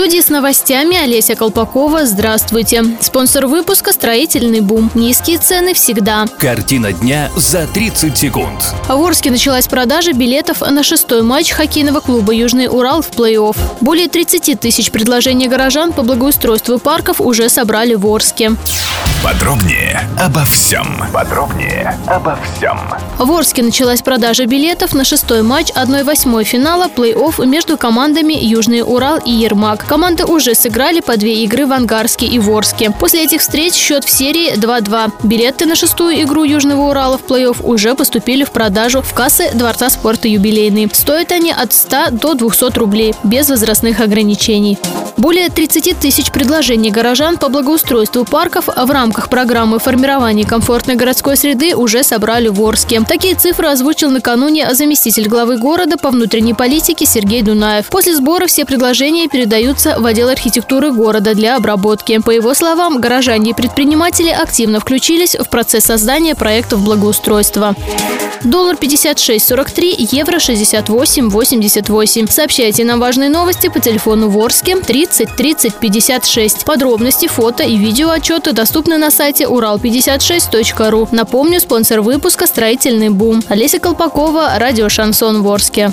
Студии с новостями Олеся Колпакова. Здравствуйте. Спонсор выпуска «Строительный бум». Низкие цены всегда. Картина дня за 30 секунд. В Орске началась продажа билетов на шестой матч хоккейного клуба «Южный Урал» в плей-офф. Более 30 тысяч предложений горожан по благоустройству парков уже собрали в Орске. Подробнее обо всем. Подробнее обо всем. В Орске началась продажа билетов на шестой матч 1-8 финала плей-офф между командами «Южный Урал» и «Ермак». Команды уже сыграли по две игры в Ангарске и в Орске. После этих встреч счет в серии 2-2. Билеты на шестую игру Южного Урала в плей-офф уже поступили в продажу в кассы Дворца спорта «Юбилейный». Стоят они от 100 до 200 рублей, без возрастных ограничений. Более 30 тысяч предложений горожан по благоустройству парков в рамках программы формирования комфортной городской среды уже собрали в Орске. Такие цифры озвучил накануне заместитель главы города по внутренней политике Сергей Дунаев. После сбора все предложения передаются в отдел архитектуры города для обработки. По его словам, горожане и предприниматели активно включились в процесс создания проектов благоустройства. Доллар 56.43, евро 68.88. Сообщайте нам важные новости по телефону Ворске 30 30 56. Подробности, фото и видео отчеты доступны на сайте урал56.ру. Напомню, спонсор выпуска «Строительный бум». Олеся Колпакова, радио «Шансон Ворске».